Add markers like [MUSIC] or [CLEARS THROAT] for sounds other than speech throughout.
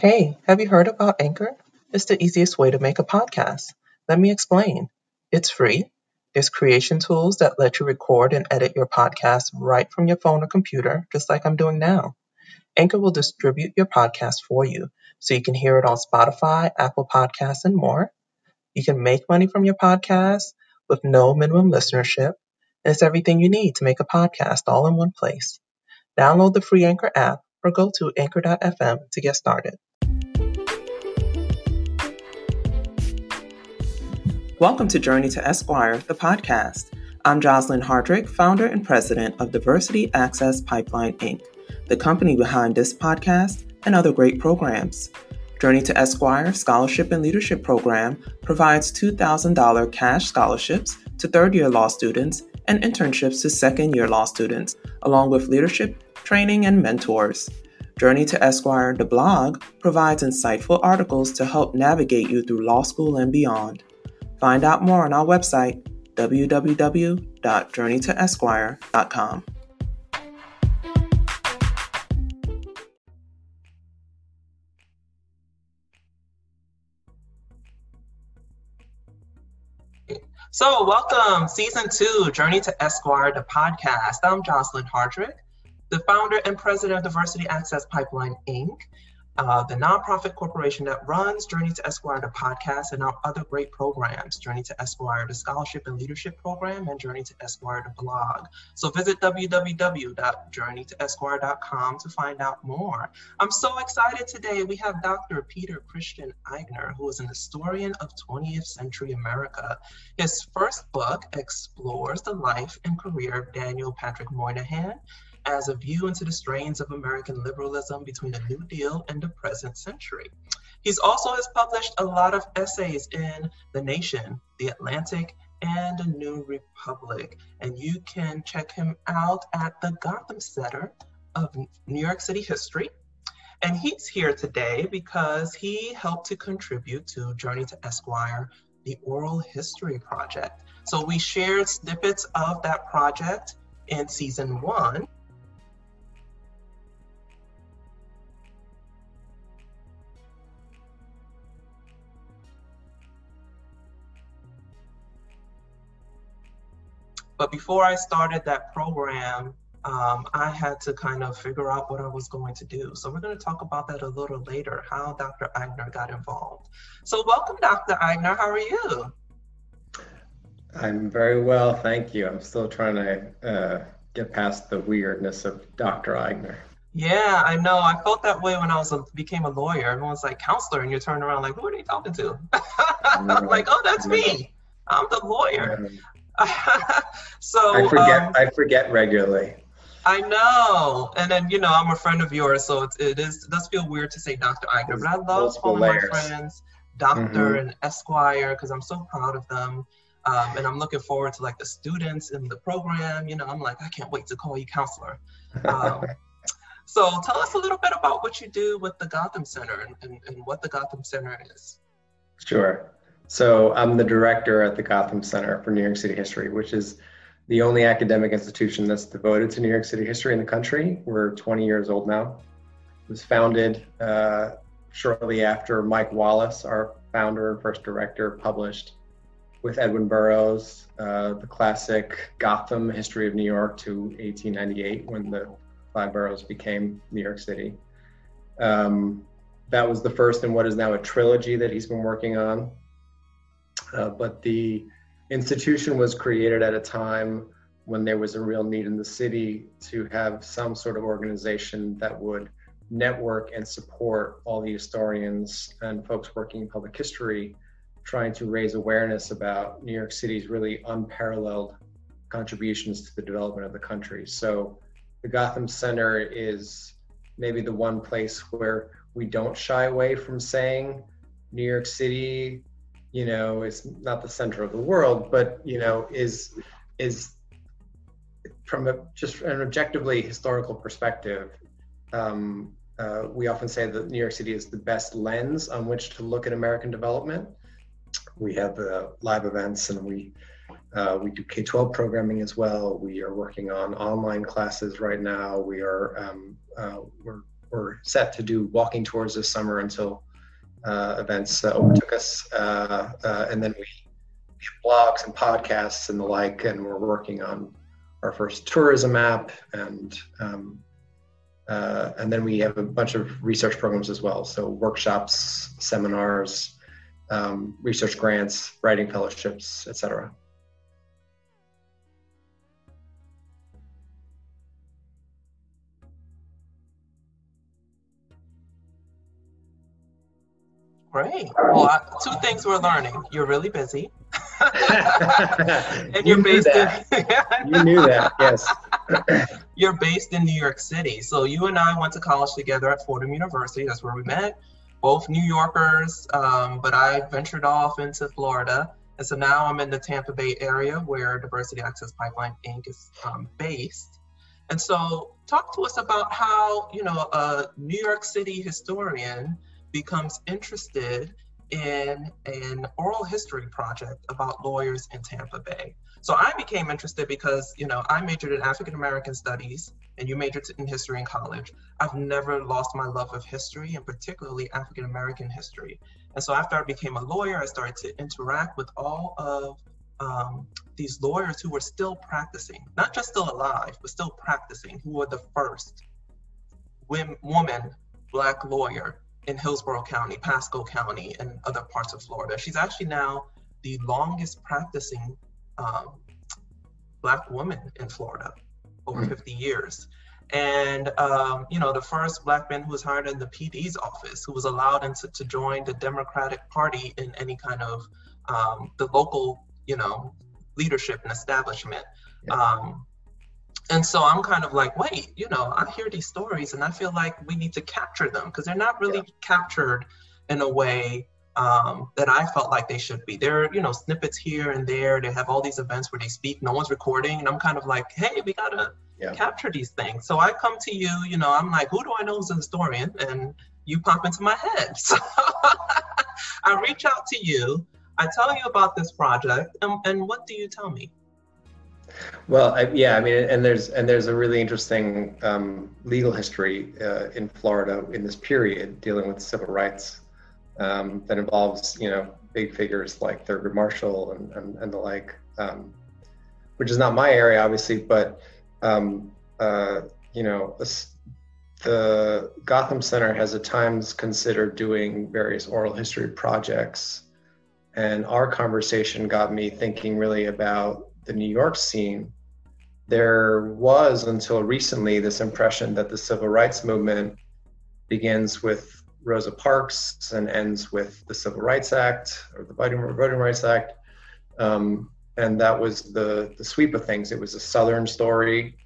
Hey, have you heard about Anchor? It's the easiest way to make a podcast. Let me explain. It's free. There's creation tools that let you record and edit your podcast right from your phone or computer, just like I'm doing now. Anchor will distribute your podcast for you so you can hear it on Spotify, Apple Podcasts, and more. You can make money from your podcast with no minimum listenership. And it's everything you need to make a podcast all in one place. Download the free Anchor app or go to anchor.fm to get started. Welcome to Journey to Esquire, the podcast. I'm Jocelyn Hardrick, founder and president of Diversity Access Pipeline, Inc., the company behind this podcast and other great programs. Journey to Esquire Scholarship and Leadership Program provides $2,000 cash scholarships to third year law students and internships to second year law students, along with leadership, training, and mentors. Journey to Esquire, the blog, provides insightful articles to help navigate you through law school and beyond. Find out more on our website, www.journeytoesquire.com. So, welcome, season two, Journey to Esquire, the podcast. I'm Jocelyn Hardrick, the founder and president of Diversity Access Pipeline, Inc uh, the nonprofit corporation that runs Journey to Esquire, the podcast, and our other great programs Journey to Esquire, the scholarship and leadership program, and Journey to Esquire, the blog. So visit www.journeytoesquire.com to find out more. I'm so excited today. We have Dr. Peter Christian Aigner, who is an historian of 20th century America. His first book explores the life and career of Daniel Patrick Moynihan as a view into the strains of American liberalism between the New Deal and the present century. He's also has published a lot of essays in The Nation, The Atlantic, and The New Republic. And you can check him out at the Gotham Center of New York City History. And he's here today because he helped to contribute to Journey to Esquire, the Oral History Project. So we shared snippets of that project in season one. But before I started that program, um, I had to kind of figure out what I was going to do. So we're going to talk about that a little later, how Dr. Aigner got involved. So welcome, Dr. Aigner. How are you? I'm very well, thank you. I'm still trying to uh, get past the weirdness of Dr. Aigner. Yeah, I know. I felt that way when I was a, became a lawyer. Everyone's like counselor, and you turn around like, who are they talking to? [LAUGHS] I'm like, oh, that's me. I'm the lawyer. [LAUGHS] so I forget. Um, I forget regularly. I know, and then you know I'm a friend of yours, so it, it is it does feel weird to say Dr. Aigner, but I love calling my friends Doctor mm-hmm. and Esquire because I'm so proud of them. Um, and I'm looking forward to like the students in the program. You know, I'm like, I can't wait to call you counselor. Um, [LAUGHS] so tell us a little bit about what you do with the Gotham Center and, and, and what the Gotham Center is. Sure. So I'm the director at the Gotham Center for New York City History, which is the only academic institution that's devoted to New York City history in the country. We're 20 years old now. It was founded uh, shortly after Mike Wallace, our founder and first director, published with Edwin Burrows uh, the classic Gotham History of New York to 1898 when the five boroughs became New York City. Um, that was the first in what is now a trilogy that he's been working on. Uh, but the institution was created at a time when there was a real need in the city to have some sort of organization that would network and support all the historians and folks working in public history trying to raise awareness about New York City's really unparalleled contributions to the development of the country. So the Gotham Center is maybe the one place where we don't shy away from saying New York City you know, is not the center of the world, but you know, is is from a just an objectively historical perspective. Um, uh, we often say that New York City is the best lens on which to look at American development. We have uh, live events and we uh, we do K-12 programming as well. We are working on online classes right now. We are um, uh, we're were set to do walking tours this summer until events uh, overtook us, uh, uh, and then we, blogs and podcasts and the like, and we're working on our first tourism app, and um, uh, and then we have a bunch of research programs as well, so workshops, seminars, um, research grants, writing fellowships, etc. Great. Well, I, two things we're learning. You're really busy. [LAUGHS] and you you're based in [LAUGHS] you knew that, yes. [CLEARS THROAT] you're based in New York City. So you and I went to college together at Fordham University. That's where we met. Both New Yorkers, um, but I ventured off into Florida. And so now I'm in the Tampa Bay area where Diversity Access Pipeline Inc. is um, based. And so talk to us about how, you know, a New York City historian becomes interested in an oral history project about lawyers in Tampa Bay. So I became interested because, you know, I majored in African American studies and you majored in history in college. I've never lost my love of history and particularly African American history. And so after I became a lawyer, I started to interact with all of um, these lawyers who were still practicing, not just still alive, but still practicing, who were the first woman, black lawyer in Hillsborough County, Pasco County, and other parts of Florida. She's actually now the longest practicing um, Black woman in Florida, over mm. 50 years. And, um, you know, the first Black man who was hired in the PD's office, who was allowed into, to join the Democratic Party in any kind of um, the local, you know, leadership and establishment. Yeah. And so I'm kind of like, wait, you know, I hear these stories and I feel like we need to capture them because they're not really yeah. captured in a way um, that I felt like they should be. There are, you know, snippets here and there. They have all these events where they speak, no one's recording. And I'm kind of like, hey, we got to yeah. capture these things. So I come to you, you know, I'm like, who do I know is a historian? And you pop into my head. [LAUGHS] So I reach out to you. I tell you about this project. And, and what do you tell me? Well, I, yeah, I mean, and there's and there's a really interesting um, legal history uh, in Florida in this period dealing with civil rights um, that involves you know big figures like Thurgood Marshall and and, and the like, um, which is not my area obviously, but um, uh, you know the Gotham Center has at times considered doing various oral history projects, and our conversation got me thinking really about the New York scene, there was until recently this impression that the civil rights movement begins with Rosa Parks and ends with the Civil Rights Act or the Voting, Rights Act. Um, and that was the, the sweep of things. It was a Southern story,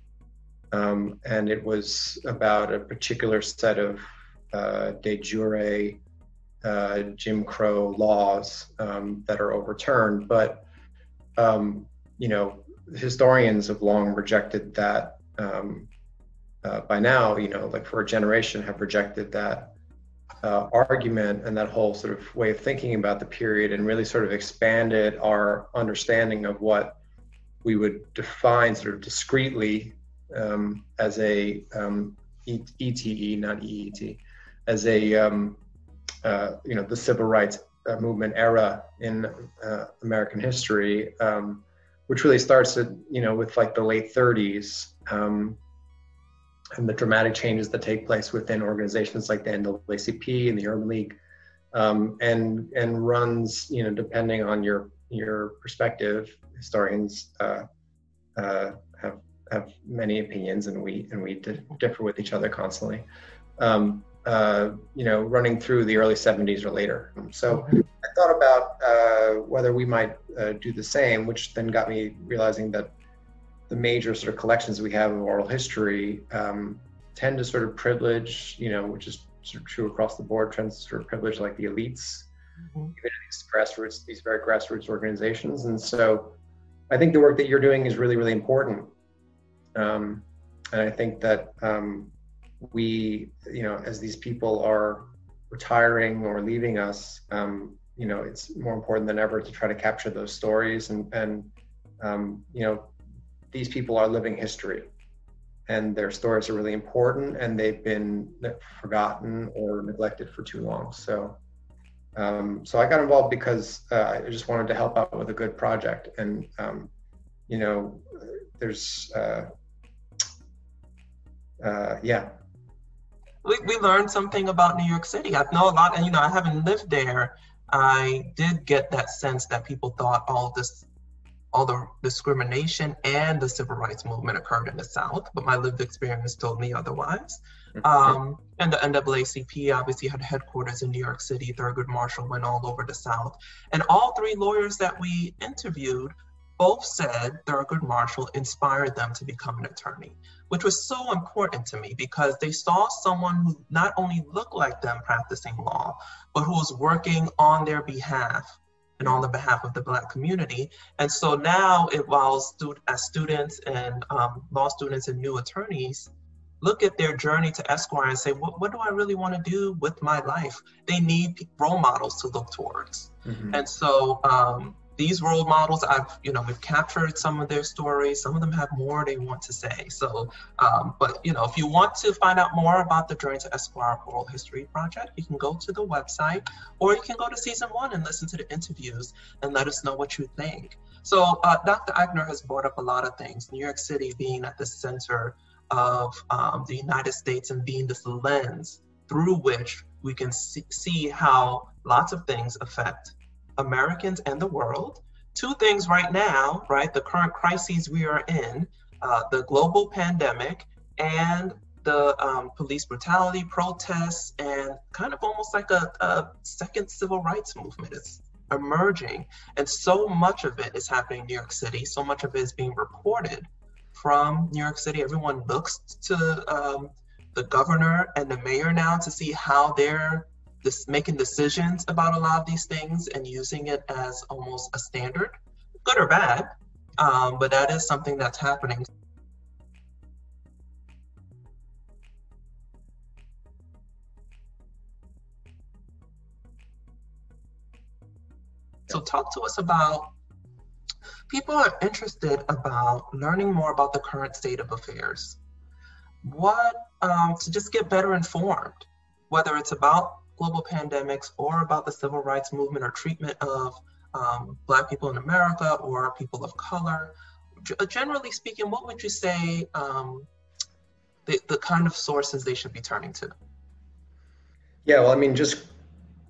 um, and it was about a particular set of uh, de jure uh, Jim Crow laws um, that are overturned. But um, you know, historians have long rejected that. Um, uh, by now, you know, like for a generation, have rejected that uh, argument and that whole sort of way of thinking about the period, and really sort of expanded our understanding of what we would define sort of discreetly um, as a um, ETE, not EET, as a um, uh, you know the civil rights uh, movement era in uh, American history. Um, which really starts at you know with like the late 30s um, and the dramatic changes that take place within organizations like the NAACP and the Urban League, um, and and runs you know depending on your your perspective, historians uh, uh, have have many opinions, and we and we differ with each other constantly. Um, uh, you know, running through the early 70s or later. So thought about uh, whether we might uh, do the same, which then got me realizing that the major sort of collections we have of oral history um, tend to sort of privilege, you know, which is sort of true across the board, trends to sort of privilege like the elites, mm-hmm. even these grassroots, these very grassroots organizations. And so I think the work that you're doing is really, really important. Um, and I think that um, we, you know, as these people are retiring or leaving us, um, you know, it's more important than ever to try to capture those stories and, and um, you know, these people are living history. and their stories are really important, and they've been forgotten or neglected for too long. So, um, so I got involved because uh, I just wanted to help out with a good project, and um, you know, there's uh, uh, yeah. We, we learned something about New York City. I know a lot, and you know, I haven't lived there. I did get that sense that people thought all this all the discrimination and the civil rights movement occurred in the South, but my lived experience told me otherwise. Mm-hmm. Um, and the NAACP obviously had headquarters in New York City. Thurgood Marshall went all over the South. And all three lawyers that we interviewed both said Thurgood Marshall inspired them to become an attorney, which was so important to me because they saw someone who not only looked like them practicing law, but who was working on their behalf and on the behalf of the Black community. And so now, it, while stud- as students and um, law students and new attorneys look at their journey to Esquire and say, what, what do I really want to do with my life? They need role models to look towards. Mm-hmm. And so, um, these role models i've you know we've captured some of their stories. Some of them have more they want to say. So um, but you know if you want to find out more about the journey to esquire oral history project you can go to the website or you can go to season one and listen to the interviews and let us know what you think. So uh, dr Aigner has brought up a lot of things. New york city being at the center of um, the united states and being this lens through which we can see, see how lots of things affect Americans and the world. Two things right now, right? The current crises we are in, uh, the global pandemic, and the um, police brutality protests, and kind of almost like a, a second civil rights movement is emerging. And so much of it is happening in New York City. So much of it is being reported from New York City. Everyone looks to um, the governor and the mayor now to see how they're this making decisions about a lot of these things and using it as almost a standard, good or bad, um, but that is something that's happening. So talk to us about people are interested about learning more about the current state of affairs. What um, to just get better informed, whether it's about global pandemics or about the civil rights movement or treatment of um, Black people in America or people of color. G- generally speaking, what would you say um, the, the kind of sources they should be turning to? Yeah, well, I mean, just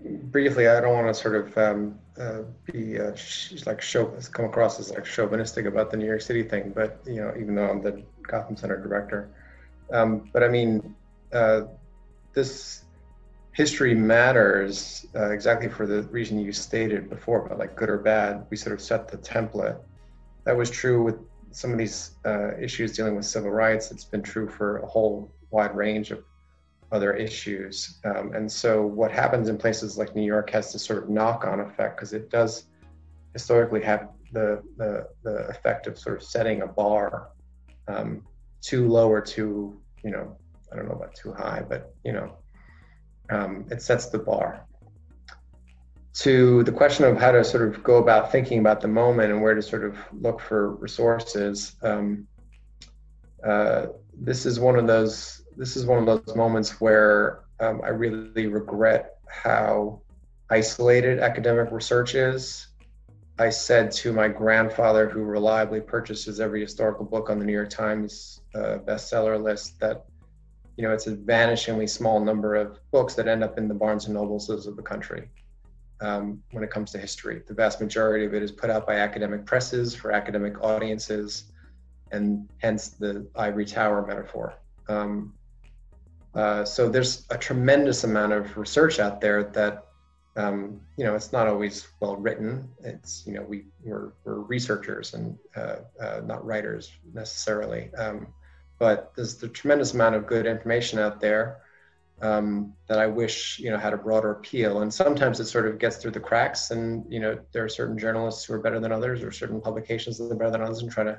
briefly, I don't want to sort of um, uh, be uh, sh- like show come across as like chauvinistic about the New York City thing, but you know, even though I'm the Gotham Center director, um, but I mean, uh, this history matters uh, exactly for the reason you stated before about like good or bad. We sort of set the template. That was true with some of these uh, issues dealing with civil rights. It's been true for a whole wide range of other issues. Um, and so what happens in places like New York has this sort of knock-on effect because it does historically have the, the, the effect of sort of setting a bar um, too low or too, you know, I don't know about too high, but you know, um, it sets the bar. To the question of how to sort of go about thinking about the moment and where to sort of look for resources, um, uh, this is one of those. This is one of those moments where um, I really regret how isolated academic research is. I said to my grandfather, who reliably purchases every historical book on the New York Times uh, bestseller list, that you know, it's a vanishingly small number of books that end up in the Barnes and Nobles of the country um, when it comes to history. The vast majority of it is put out by academic presses for academic audiences, and hence the ivory tower metaphor. Um, uh, so there's a tremendous amount of research out there that um, you know it's not always well written. It's you know we we're, we're researchers and uh, uh, not writers necessarily. Um, but there's a tremendous amount of good information out there um, that I wish you know had a broader appeal. And sometimes it sort of gets through the cracks, and you know there are certain journalists who are better than others, or certain publications that are better than others, and try to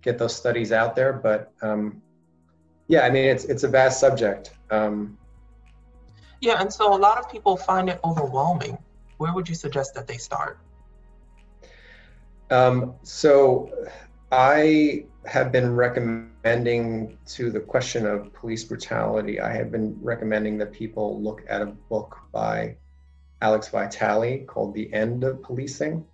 get those studies out there. But um, yeah, I mean it's it's a vast subject. Um, yeah, and so a lot of people find it overwhelming. Where would you suggest that they start? Um, so I have been recommending to the question of police brutality, I have been recommending that people look at a book by Alex Vitale called The End of Policing.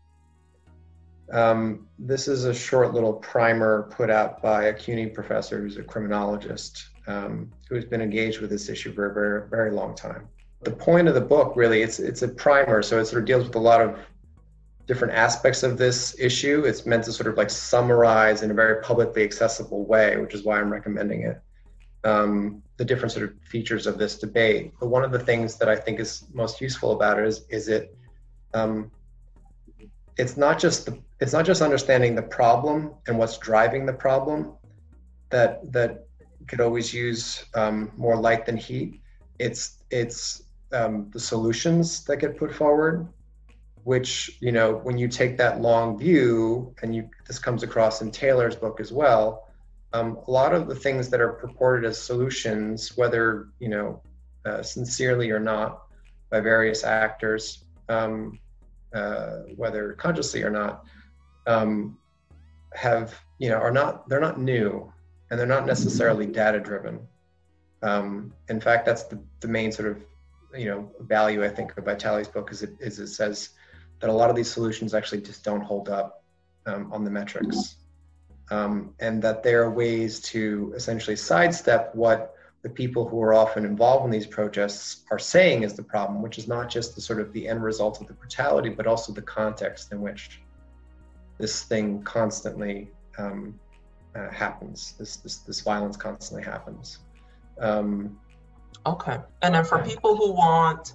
Um, this is a short little primer put out by a CUNY professor who's a criminologist um, who has been engaged with this issue for a very, very long time. The point of the book, really, it's it's a primer, so it sort of deals with a lot of different aspects of this issue. It's meant to sort of like summarize in a very publicly accessible way, which is why I'm recommending it. Um, the different sort of features of this debate. But one of the things that I think is most useful about it is is it um, it's not just the it's not just understanding the problem and what's driving the problem that that could always use um, more light than heat. It's it's um, the solutions that get put forward which you know when you take that long view and you this comes across in taylor's book as well um, a lot of the things that are purported as solutions whether you know uh, sincerely or not by various actors um, uh, whether consciously or not um, have you know are not they're not new and they're not necessarily data driven um, in fact that's the, the main sort of you know value i think of vitale's book is it is it says that a lot of these solutions actually just don't hold up um, on the metrics. Um, and that there are ways to essentially sidestep what the people who are often involved in these protests are saying is the problem, which is not just the sort of the end result of the brutality, but also the context in which this thing constantly um, uh, happens. This, this this violence constantly happens. Um, okay, and then for people who want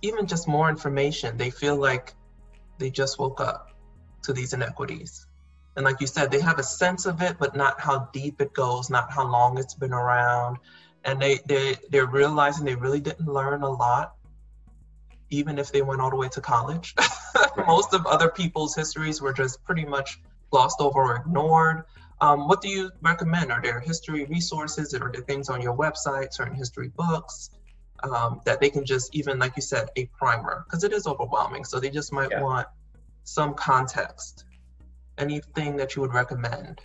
even just more information, they feel like they just woke up to these inequities. And like you said, they have a sense of it, but not how deep it goes, not how long it's been around. And they, they, they're realizing they really didn't learn a lot, even if they went all the way to college. [LAUGHS] Most of other people's histories were just pretty much glossed over or ignored. Um, what do you recommend? Are there history resources? Are there things on your website, certain history books? Um, that they can just even like you said a primer because it is overwhelming. So they just might yeah. want some context. Anything that you would recommend?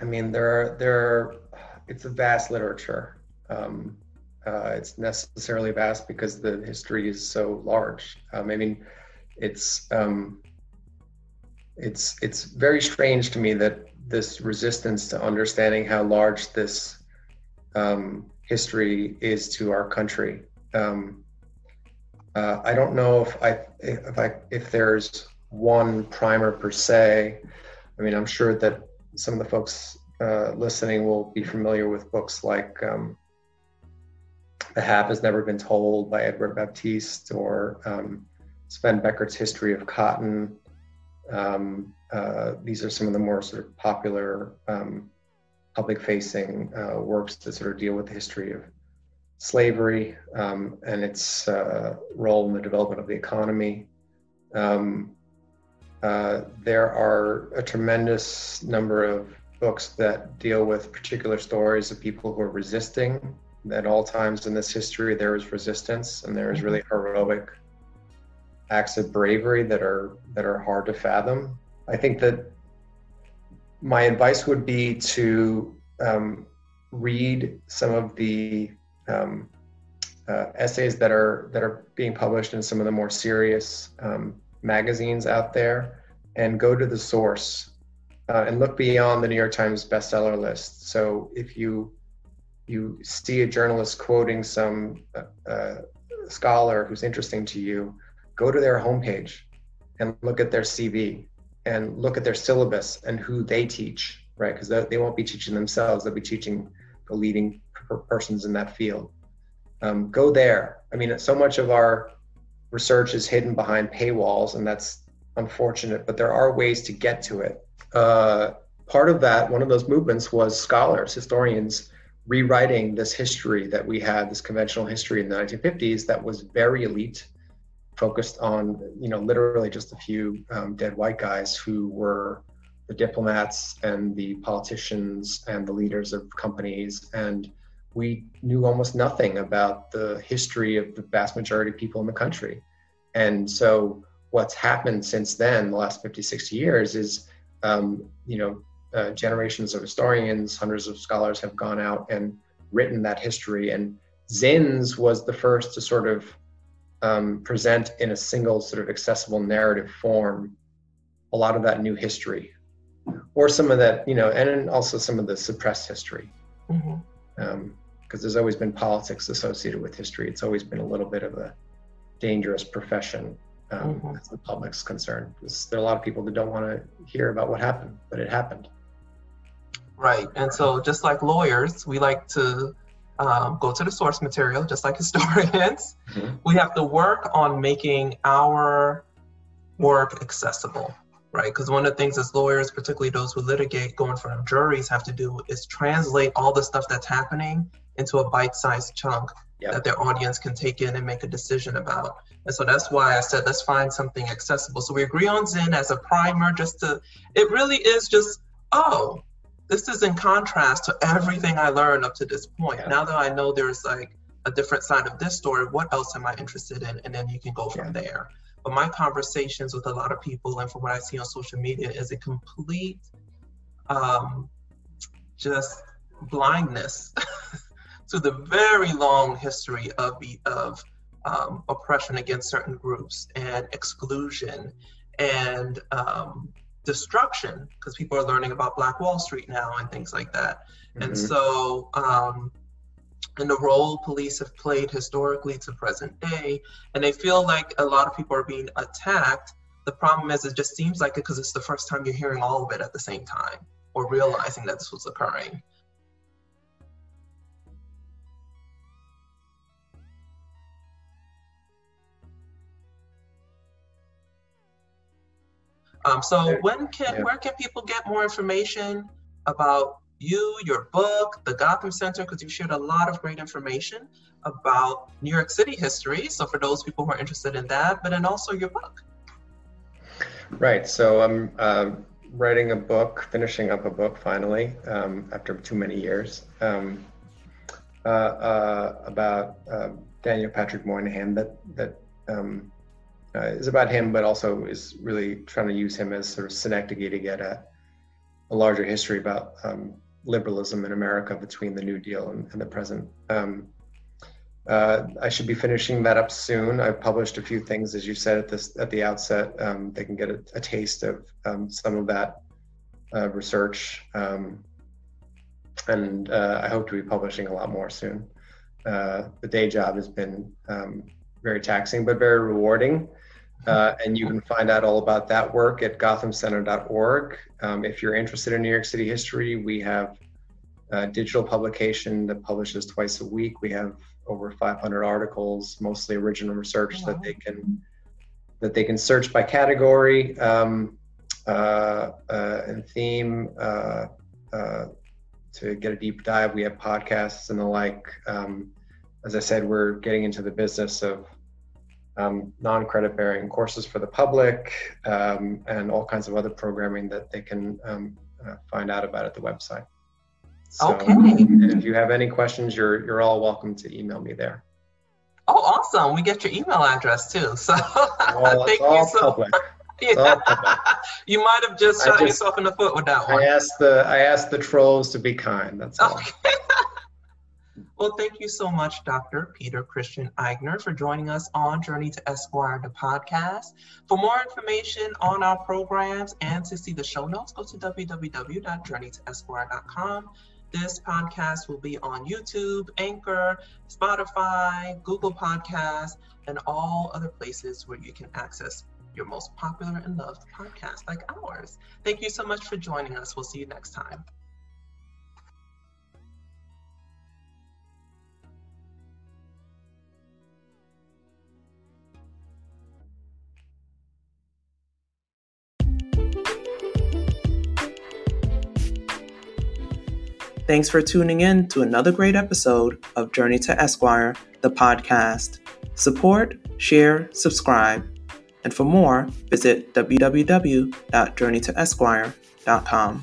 I mean there are there are it's a vast literature. Um, uh, it's necessarily vast because the history is so large. Um, i mean it's um, it's it's very strange to me that this resistance to understanding how large this um, history is to our country. Um, uh, I don't know if I if I if there's one primer per se. I mean, I'm sure that some of the folks uh, listening will be familiar with books like um, "The Half Has Never Been Told" by Edward Baptist, or um, Sven Beckert's "History of Cotton." Um, uh, these are some of the more sort of popular um, public facing uh, works that sort of deal with the history of slavery um, and its uh, role in the development of the economy. Um, uh, there are a tremendous number of books that deal with particular stories of people who are resisting. At all times in this history, there is resistance, and there is really heroic acts of bravery that are that are hard to fathom. I think that my advice would be to um, read some of the um, uh, essays that are that are being published in some of the more serious um, magazines out there, and go to the source uh, and look beyond the New York Times bestseller list. So if you you see a journalist quoting some uh, uh scholar who's interesting to you, go to their homepage and look at their CV and look at their syllabus and who they teach, right? Because they won't be teaching themselves; they'll be teaching the leading persons in that field. Um, go there. I mean, so much of our research is hidden behind paywalls, and that's unfortunate. But there are ways to get to it. Uh, part of that, one of those movements, was scholars, historians, rewriting this history that we had, this conventional history in the 1950s that was very elite focused on you know literally just a few um, dead white guys who were the diplomats and the politicians and the leaders of companies and we knew almost nothing about the history of the vast majority of people in the country and so what's happened since then the last 50 60 years is um, you know, uh, generations of historians, hundreds of scholars have gone out and written that history. And Zinn's was the first to sort of um, present in a single sort of accessible narrative form a lot of that new history, or some of that, you know, and also some of the suppressed history. Mm-hmm. Um, because there's always been politics associated with history. It's always been a little bit of a dangerous profession um, mm-hmm. as the public's concerned. There are a lot of people that don't want to hear about what happened, but it happened. Right. And so, just like lawyers, we like to um, go to the source material, just like [LAUGHS] historians. Mm-hmm. We have to work on making our work accessible right? Because one of the things as lawyers, particularly those who litigate, go in front of juries, have to do is translate all the stuff that's happening into a bite-sized chunk yep. that their audience can take in and make a decision about. And so that's why I said let's find something accessible. So we agree on Zinn as a primer, just to. It really is just oh. This is in contrast to everything I learned up to this point. Yeah. Now that I know there's like a different side of this story, what else am I interested in? And then you can go from yeah. there. But my conversations with a lot of people and from what I see on social media is a complete um, just blindness [LAUGHS] to the very long history of, of um, oppression against certain groups and exclusion and um, destruction because people are learning about Black Wall Street now and things like that. Mm-hmm. And so um, and the role police have played historically to present day. And they feel like a lot of people are being attacked. The problem is, it just seems like it because it's the first time you're hearing all of it at the same time or realizing that this was occurring. Um, so when can yeah. where can people get more information about you, your book, the Gotham Center, because you shared a lot of great information about New York City history. So for those people who are interested in that, but then also your book. Right. So I'm uh, writing a book, finishing up a book finally um, after too many years um, uh, uh, about um, Daniel Patrick Moynihan that that um, uh, is about him, but also is really trying to use him as sort of synecdoche to get a, a larger history about um, liberalism in America between the New Deal and, and the present. Um, uh, I should be finishing that up soon. I've published a few things, as you said at this at the outset. Um, they can get a, a taste of um, some of that uh, research, um, and uh, I hope to be publishing a lot more soon. Uh, the day job has been um, very taxing, but very rewarding. Uh, and you can find out all about that work at gothamcenter.org. Um, if you're interested in New York City history, we have a digital publication that publishes twice a week. We have over 500 articles, mostly original research wow. that they can that they can search by category um, uh, uh, and theme uh, uh, to get a deep dive. We have podcasts and the like. Um, as I said, we're getting into the business of um, non-credit bearing courses for the public, um, and all kinds of other programming that they can um, uh, find out about at the website. So, okay. And if you have any questions, you're you're all welcome to email me there. Oh, awesome! We get your email address too. So [LAUGHS] well, thank you so public. Yeah. [LAUGHS] you might have just shot just, yourself in the foot with that one. I asked the I asked the trolls to be kind. That's all. Okay. Well, thank you so much, Dr. Peter Christian Aigner, for joining us on Journey to Esquire, the podcast. For more information on our programs and to see the show notes, go to www.journeytoesquire.com. This podcast will be on YouTube, Anchor, Spotify, Google Podcasts, and all other places where you can access your most popular and loved podcast like ours. Thank you so much for joining us. We'll see you next time. Thanks for tuning in to another great episode of Journey to Esquire, the podcast. Support, share, subscribe. And for more, visit www.journeytoesquire.com.